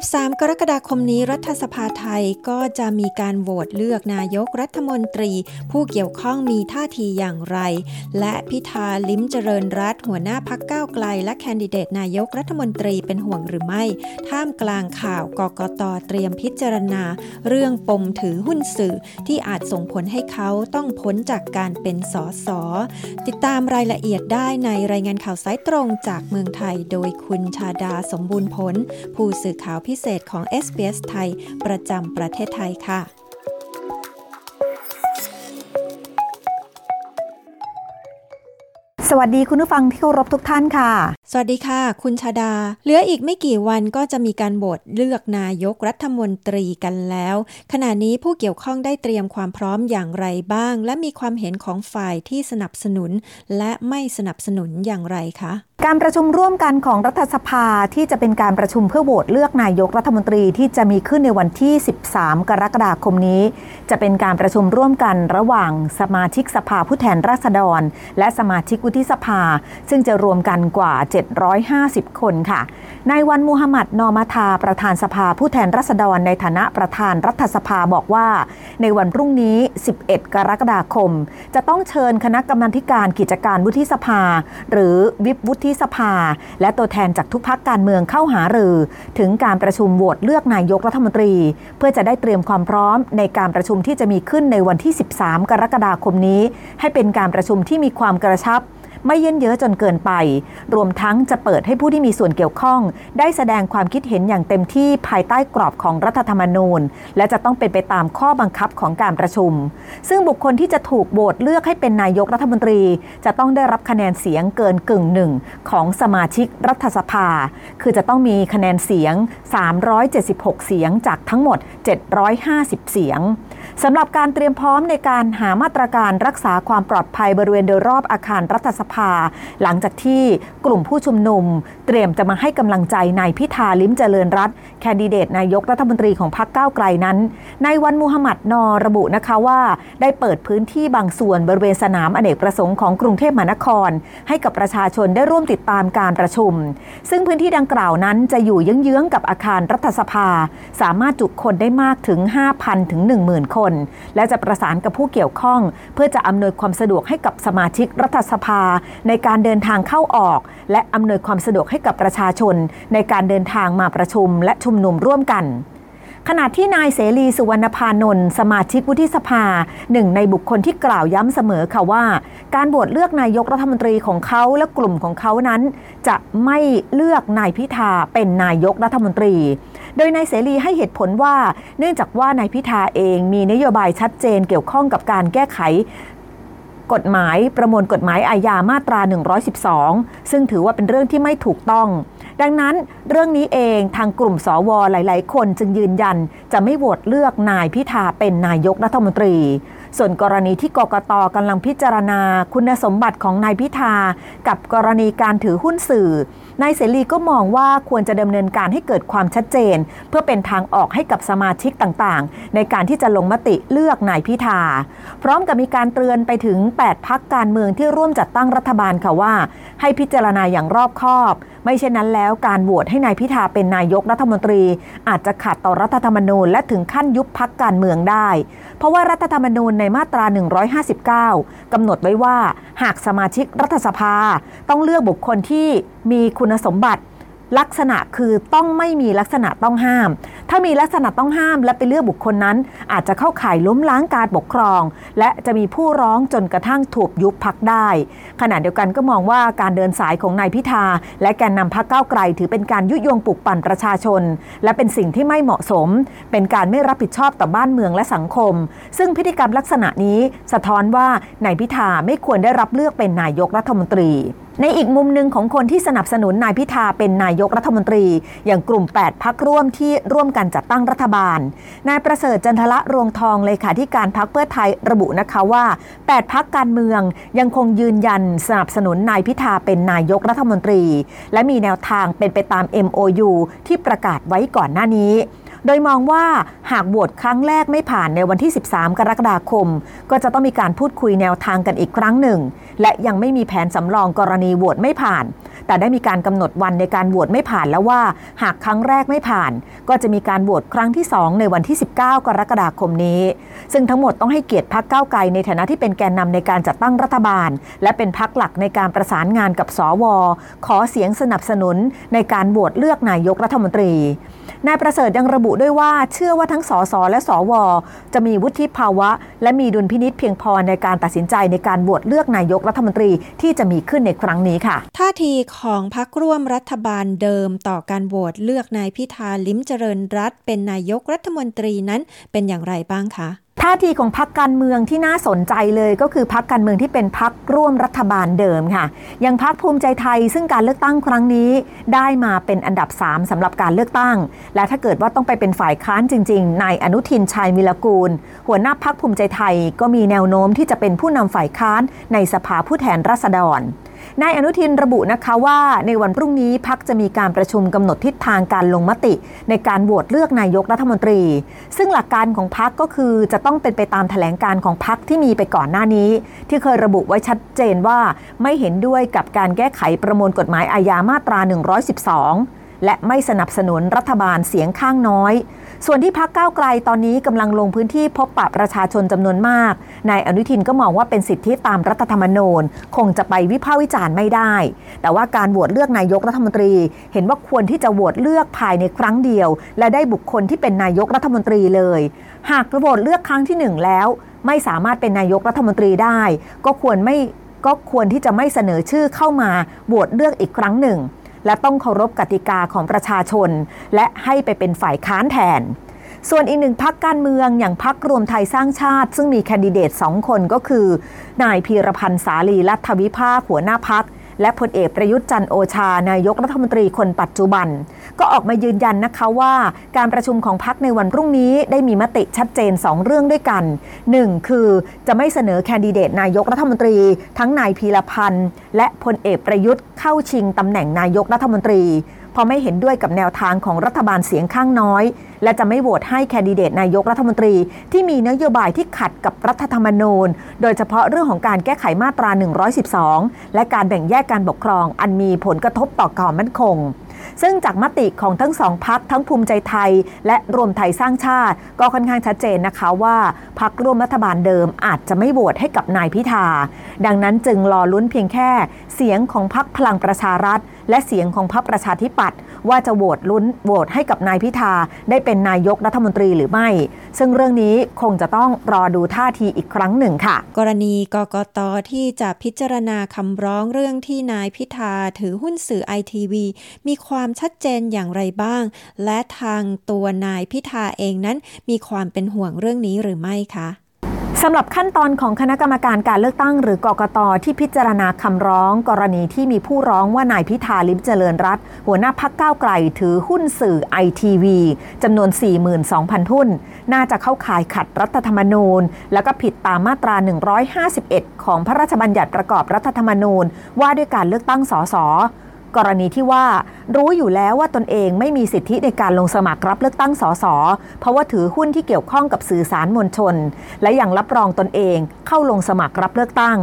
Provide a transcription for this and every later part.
13 กรกฎาคมนี้รัฐสภาไทยก็จะมีการโหวตเลือกนายกรัฐมนตรี ผู้เกี่ยวข้องมีท่าทีอย่างไร และพิธาลิ้มเจริญรัฐหัวหน้าพักก้าวไกล และแคนดิเดตนายกรัฐมนตรีเป็นห่วงหรือไม่ ท่ามกลางข่าวกกตเตรียมพิจารณา เรื่องปมถือหุ้นสื่อที่อาจส่งผลให้เขาต้องพ้นจากการเป็นสสติดตามรายละเอียดได้ในรายงานข่าวสายตรงจากเมืองไทย โดยคุณชาดาสมบูรณ์ผล ผู้สื่อข่าวพิเศษของ SBS ไทย ประจำประเทศไทยค่ะ สวัสดีคุณผู้ฟังที่เคารพทุกท่านค่ะ สวัสดีค่ะ คุณชาดา เหลืออีกไม่กี่วันก็จะมีการโหวตเลือกนายกรัฐมนตรีกันแล้ว ขณะนี้ผู้เกี่ยวข้องได้เตรียมความพร้อมอย่างไรบ้าง และมีความเห็นของฝ่ายที่สนับสนุน และไม่สนับสนุนอย่างไรคะ การประชุมร่วมกันของรัฐสภาที่จะเป็นการประชุมเพื่อโหวตเลือกนายกรัฐมนตรีที่จะมีขึ้นในวันที่ 13 กรกฎาคมนี้ จะเป็นการประชุมร่วมกันระหว่างสมาชิกสภาผู้แทนราษฎร และสมาชิกวุฒิสภา ซึ่งจะรวมกันกว่า 750 คนค่ะนายวันมูฮัมหมัดนอมาทาประธานสภาผู้แทนราษฎรในฐานะประธานรัฐสภาบอกว่า ในวันพรุ่งนี้ 11 กรกฎาคม จะต้องเชิญคณะกรรมาการกิจการวุฒิสภา หรือวิบวุฒิสภา และตัวแทนจากทุกพักการเมืองเข้าหารือ ถึงการประชุมโหวตเลือกนายกรัฐมนตรี เพื่อจะได้เตรียมความพร้อมในการประชุมที่จะมีขึ้นในวันที่ 13 กรกฎาคมนี้ ให้เป็นการประชุมที่มีความกระชับ ไม่เยินเยอะจนเกินไป รวมทั้งจะเปิดให้ผู้ที่มีส่วนเกี่ยวข้อง ได้แสดงความคิดเห็นอย่างเต็มที่ภายใต้กรอบของรัฐธรรมนูญ และจะต้องเป็นไปตามข้อบังคับของการประชุม ซึ่งบุคคลที่จะถูกโหวตเลือกให้เป็นนายกรัฐมนตรี จะต้องได้รับคะแนนเสียงเกินกึ่งหนึ่งของสมาชิกรัฐสภา คือจะต้องมีคะแนนเสียง 376 เสียงจากทั้งหมด 750 เสียง สำหรับการเตรียมพร้อมในการหามาตรการรักษาความปลอดภัยบริเวณโดยรอบอาคารรัฐสภา หลังจากที่กลุ่มผู้ชุมนุม เตรียมจะมาให้กำลังใจนายพิธาลิ้มเจริญรัตแคนดิเดตนายกรัฐมนตรีของพรรคก้าวไกลนั้นในวันมูฮัมหมัดนอระบุนะคะว่าได้เปิดพื้นที่บางส่วนบริเวณสนามอเนกประสงค์ของกรุงเทพมหานคร ให้กับประชาชนได้ร่วมติดตามการประชุม ซึ่งพื้นที่ดังกล่าวนั้นจะอยู่เยื้องๆกับอาคารรัฐสภา สามารถจุคนได้มากถึง 5,000ถึง10,000 คนและจะประสานกับผู้เกี่ยวข้อง เพื่อจะอำนวยความสะดวกให้กับสมาชิกรัฐสภา ในการเดินทางเข้าออก และอำนวยความสะดวกให้กับประชาชน ในการเดินทางมาประชุม และชุมนุมร่วมกันขณะที่นายเสรีสุวรรณพานนท์สมาชิกวุฒิสภาหนึ่งในบุคคลที่กล่าวย้ำเสมอค่ะว่า การโหวตเลือกนายกรัฐมนตรีของเขาและกลุ่มของเขานั้น จะไม่เลือกนายพิธาเป็นนายกรัฐมนตรี โดยนายเสรีให้เหตุผลว่า เนื่องจากว่านายพิธาเองมีนโยบายชัดเจนเกี่ยวข้องกับการแก้ไขกฎหมายประมวลกฎหมายอาญามาตรา 112 ซึ่งถือว่าเป็นเรื่องที่ไม่ถูกต้อง ดังนั้นเรื่องนี้เองทางกลุ่มสวหลาย ๆ คนจึงยืนยัน จะไม่โหวตเลือกนายพิธาเป็นนายกรัฐมนตรี ส่วนกรณีที่กกตกำลังพิจารณาคุณสมบัติของนายพิธา กับกรณีการถือหุ้นสื่อนายเสรีก็มองว่าควรจะดำเนินการให้เกิดความชัดเจน เพื่อเป็นทางออกให้กับสมาชิกต่างๆ ในการที่จะลงมติเลือกนายพิธา พร้อมกับมีการเตือนไปถึง 8 พักการเมืองที่ร่วมจัดตั้งรัฐบาลค่ะว่า ให้พิจารณาอย่างรอบคอบไม่เช่นนั้นแล้วการโหวตให้นายพิธาเป็นนายกรัฐมนตรี อาจจะขัดต่อรัฐธรรมนูญ และถึงขั้นยุบพักการเมืองได้ เพราะว่ารัฐธรรมนูญในมาตรา 159กำหนดไว้ว่า หากสมาชิกรัฐสภา ต้องเลือกบุคคลที่มีคุณสมบัติลักษณะคือต้องไม่มีลักษณะต้องห้าม ถ้ามีลักษณะต้องห้ามและไปเลือกบุคคลนั้น อาจจะเข้าข่ายล้มล้างการปกครอง และจะมีผู้ร้องจนกระทั่งถูกยุบพักได้ ขณะเดียวกันก็มองว่าการเดินสายของนายพิธา และแกนนำพักเก้าไกล ถือเป็นการยุยงปลุกปั่นประชาชน และเป็นสิ่งที่ไม่เหมาะสม เป็นการไม่รับผิดชอบต่อบ้านเมืองและสังคม ซึ่งพฤติกรรมลักษณะนี้สะท้อนว่านายพิธาไม่ควรได้รับเลือกเป็นนายกรัฐมนตรี ในอีกมุมหนึ่งของคนที่สนับสนุนนายพิธาเป็นนายกรัฐมนตรี อย่างกลุ่ม 8 พักร่วมที่ร่วมกันจัดตั้งรัฐบาล นายประเสริฐจันทละรวงทองเลขาธิการพักเพื่อไทยระบุนะคะว่า 8 พักการเมืองยังคงยืนยันสนับสนุนนายพิธาเป็นนายกรัฐมนตรี และมีแนวทางเป็นไปตาม MOU ที่ประกาศไว้ก่อนหน้านี้ โดยมองว่าหากโหวตครั้งแรกไม่ผ่านในวันที่ 13 กรกฎาคม ก็จะต้องมีการพูดคุยแนวทางกันอีกครั้งหนึ่ง และยังไม่มีแผนสำรองกรณีโหวตไม่ผ่าน แต่ได้มีการกำหนดวันในการโหวตไม่ผ่านแล้วว่า หากครั้งแรกไม่ผ่าน ก็จะมีการโหวตครั้งที่ 2 ในวันที่ 19 กรกฎาคมนี้ ซึ่งทั้งหมดต้องให้เกียรติพักเก้าไกลในฐานะที่เป็นแกนนำในการจัดตั้งรัฐบาล และเป็นพักหลักในการประสานงานกับสว ขอเสียงสนับสนุนในการโหวตเลือกนายกรัฐมนตรี นายประเสริฐยังระบุด้วยว่าเชื่อว่าทั้งสสและสว จะมีวุฒิภาวะ และมีดุลพินิษเพียงพอในการตัดสินใจในการโหวตเลือกนายกรัฐมนตรีที่จะมีขึ้นในครั้งนี้ค่ะ ท่าทีของพักร่วมรัฐบาลเดิมต่อการโหวตเลือกนายพิธาลิ้มเจริญรัตเป็นนายกรัฐมนตรีนั้นเป็นอย่างไรบ้างคะ ท่าทีของพรรคการเมืองที่น่าสนใจเลยก็คือพรรคการเมืองที่เป็นพรรคร่วมรัฐบาลเดิมค่ะ อย่างพรรคภูมิใจไทยซึ่งการเลือกตั้งครั้งนี้ได้มาเป็นอันดับ 3สำหรับการเลือกตั้ง และถ้าเกิดว่าต้องไปเป็นฝ่ายค้านจริงๆนายอนุทินชัยมิลกูล หัวหน้าพรรคภูมิใจไทยก็มีแนวโน้มที่จะเป็นผู้นำฝ่ายค้านในสภาผู้แทนราษฎร นายอนุทินระบุนะคะว่าในวันพรุ่งนี้พักจะมีการประชุมกำหนดทิศทางการลงมติ ในการโหวตเลือกนายกรัฐมนตรี ซึ่งหลักการของพักก็คือจะต้องเป็นไปตามแถลงการของพักที่มีไปก่อนหน้านี้ ที่เคยระบุไว้ชัดเจนว่าไม่เห็นด้วยกับการแก้ไขประมวลกฎหมายอาญามาตรา 112 และไม่สนับสนุนรัฐบาลเสียงข้างน้อย ส่วนที่พักก้าวไกลตอนนี้กำลังลงพื้นที่พบปะประชาชนจำนวนมาก นายอนุทินก็มองว่าเป็นสิทธิตามรัฐธรรมนูญ คงจะไปวิพากษ์วิจารณ์ไม่ได้ แต่ว่าการโหวตเลือกนายกรัฐมนตรี เห็นว่าควรที่จะโหวตเลือกภายในครั้งเดียว และได้บุคคลที่เป็นนายกรัฐมนตรีเลย หากโหวตเลือกครั้งที่หนึ่งแล้ว ไม่สามารถเป็นนายกรัฐมนตรีได้ ก็ควรไม่ก็ควรที่จะไม่เสนอชื่อเข้ามาโหวตเลือกอีกครั้งหนึ่ง และต้องเคารพกติกาของประชาชน และให้ไปเป็นฝ่ายค้านแทน ส่วนอีกหนึ่งพักการเมืองอย่างพักรวมไทยสร้างชาติ ซึ่งมีแคนดิเดตสองคนก็คือ นายพีรพันธ์สาลีรัฐวิภาหัวหน้าพักและพลเอกประยุทธ์จันโอชานายกรัฐมนตรีคนปัจจุบัน ก็ออกมายืนยันนะคะว่าการประชุมของพักในวันพรุ่งนี้ได้มีมติชัดเจน 2 เรื่องด้วยกัน 1. คือจะไม่เสนอแคนดิเดตนายกรัฐมนตรี ทั้งนายพีรพันธ์และพลเอกประยุทธ์เข้าชิงตำแหน่งนายกรัฐมนตรีพอไม่เห็นด้วยกับแนวทางของรัฐบาลเสียงข้างน้อย และจะไม่โหวตให้แคนดิเดตนายกรัฐมนตรี ที่มีนโยบายที่ขัดกับรัฐธรรมนูญ โดยเฉพาะเรื่องของการแก้ไขมาตรา 112 และการแบ่งแยกการปกครองอันมีผลกระทบต่อความมั่นคง ซึ่งจากมติของทั้งสองพักทั้งภูมิใจไทย และรวมไทยสร้างชาติ ก็ค่อนข้างชัดเจนนะคะว่าพักร่วมรัฐบาลเดิมอาจจะไม่โหวตให้กับนายพิธา ดังนั้นจึงรอลุ้นเพียงแค่ เสียงของพักพลังประชารัฐ และเสียงของพักประชาธิปัตย์ ว่าจะโหวตลุ้นโหวตให้กับนายพิธาได้เป็นนายกรัฐมนตรีหรือไม่ ซึ่งเรื่องนี้คงจะต้องรอดูท่าทีอีกครั้งหนึ่งค่ะ กรณีกกตที่จะพิจารณาคำร้องเรื่องที่นายพิธาถือหุ้นสื่อไอทีวีมีความชัดเจนอย่างไรบ้าง และทางตัวนายพิธาเองนั้นมีความเป็นห่วงเรื่องนี้หรือไม่คะ สำหรับขั้นตอนของคณะกรรมการการเลือกตั้งหรือกกตที่พิจารณาคำร้อง กรณีที่มีผู้ร้องว่านายพิธาลิมเจริญรัตหัวหน้าพักก้าวไกลถือหุ้นสื่อไอทีวีจำนวน 42,000 หุ้น น่าจะเข้าข่ายขัดรัฐธรรมนูญ แล้วก็ผิดตามมาตรา 151 ของพระราชบัญญัติประกอบรัฐธรรมนูญ ว่าด้วยการเลือกตั้งสส กรณีที่ว่า รู้อยู่แล้วว่าตนเองไม่มีสิทธิในการลงสมัครรับเลือกตั้งสสเพราะว่าถือหุ้นที่เกี่ยวข้องกับสื่อสารมวลชน และยังรับรองตนเองเข้าลงสมัครรับเลือกตั้ง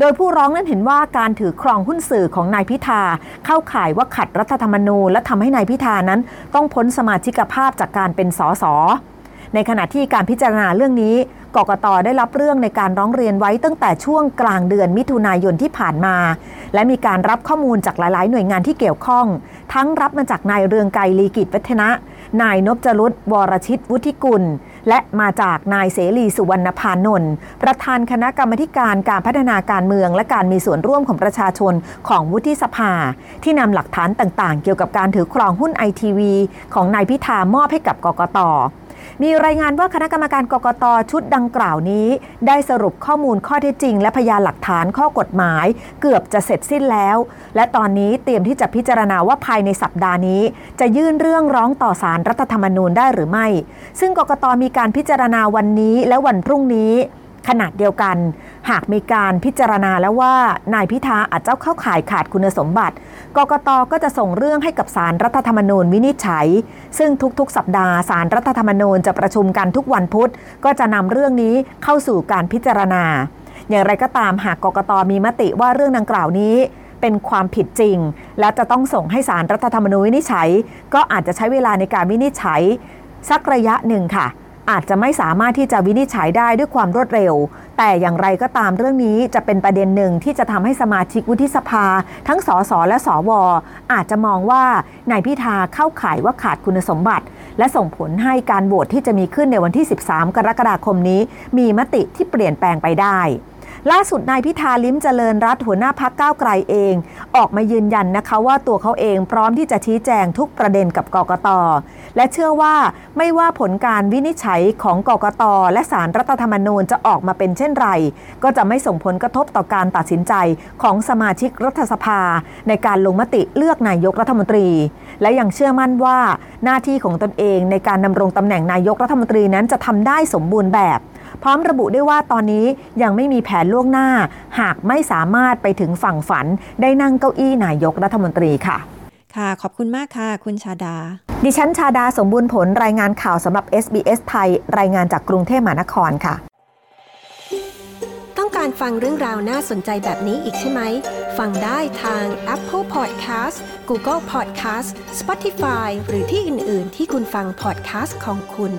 โดยผู้ร้องนั้นเห็นว่าการถือครองหุ้นสื่อของนายพิธา เข้าข่ายว่าขัดรัฐธรรมนูญ และทำให้นายพิธานั้น ต้องพ้นสมาชิกภาพจากการเป็นสสในขณะที่การพิจารณาเรื่องนี้ กกตได้รับเรื่องในการร้องเรียนไว้ตั้งแต่ช่วงกลางเดือนมิถุนายนที่ผ่านมา และมีการรับข้อมูลจากหลาย ๆ หน่วยงานที่เกี่ยวข้อง ทั้งรับมาจากนายเรืองไกรลีกิจวัฒนะ นายนพจรุตวรชิตวุฒิกุล และมาจากนายเสรีสุวรรณพานนท์ประธานคณะกรรมการการพัฒนาการเมือง และการมีส่วนร่วมของประชาชนของวุฒิสภา ที่นำหลักฐานต่าง ๆ เกี่ยวกับการถือครองหุ้นไอทีวีของนายพิธามอบให้กับกกต มีรายงานว่าคณะกรรมการกรกตชุดดังกล่าวนี้ ได้สรุปข้อมูลข้อเท็จจริง และพยานหลักฐานข้อกฎหมาย เกือบจะเสร็จสิ้นแล้ว และตอนนี้เตรียมที่จะพิจารณาว่าภายในสัปดาห์นี้ จะยื่นเรื่องร้องต่อสารรัฐธรรมนูญได้หรือไม่ ซึ่งกรกตมีการพิจารณาวันนี้และวันพรุ่งนี้ ขนาดเดียวกัน หากมีการพิจารณาแล้วว่านายพิธาอาจจะเข้าข่ายขาดคุณสมบัติ กกตก็จะส่งเรื่องให้กับสารรัฐธรรมนูญวินิจฉัย ซึ่งทุกๆ สัปดาห์สารรัฐธรรมนูญจะประชุมกันทุกวันพุธ ก็จะนำเรื่องนี้เข้าสู่การพิจารณา อย่างไรก็ตามหากกกตมีมติว่าเรื่องดังกล่าวนี้เป็นความผิดจริง และจะต้องส่งให้สารรัฐธรรมนูญวินิจฉัย ก็อาจจะใช้เวลาในการวินิจฉัย สักระยะหนึ่งค่ะ อาจจะไม่สามารถที่จะวินิจฉัยได้ด้วยความรวดเร็ว แต่อย่างไรก็ตามเรื่องนี้จะเป็นประเด็นหนึ่งที่จะทำให้สมาชิกวุฒิสภา ทั้งสสและสวอาจจะมองว่านายพิธาเข้าข่ายว่าขาดคุณสมบัติ และส่งผลให้การโหวตที่จะมีขึ้นในวันที่ 13 กรกฎาคมนี้ มีมติที่เปลี่ยนแปลงไปได้ ล่าสุดนายพิธาลิ้มเจริญรัตหัวหน้าพักก้าวไกลเอง ออกมายืนยันนะคะว่าตัวเขาเองพร้อมที่จะชี้แจงทุกประเด็นกับกกต และเชื่อว่าไม่ว่าผลการวินิจฉัยของกกต และสารรัฐธรรมนูญจะออกมาเป็นเช่นไร ก็จะไม่ส่งผลกระทบต่อการตัดสินใจของสมาชิกรัฐสภา ในการลงมติเลือกนายกรัฐมนตรี และยังเชื่อมั่นว่าหน้าที่ของตนเองในการดำรงตำแหน่งนายกรัฐมนตรีนั้นจะทำได้สมบูรณ์แบบ พร้อมระบุด้วยว่าตอนนี้ยังไม่มีแผนล่วงหน้า หากไม่สามารถไปถึงฝั่งฝัน ได้นั่งเก้าอี้นายกรัฐมนตรีค่ะ ค่ะ ขอบคุณมากค่ะ คุณชาดา ดิฉันชาดาสมบูรณ์ผลรายงานข่าวสำหรับ SBS ไทย รายงานจากกรุงเทพมหานครค่ะ ต้องการฟังเรื่องราวน่าสนใจแบบนี้อีกใช่ไหม ฟังได้ทาง Apple Podcast Google Podcast Spotify หรือที่อื่น ๆ ที่คุณฟัง podcast ของคุณ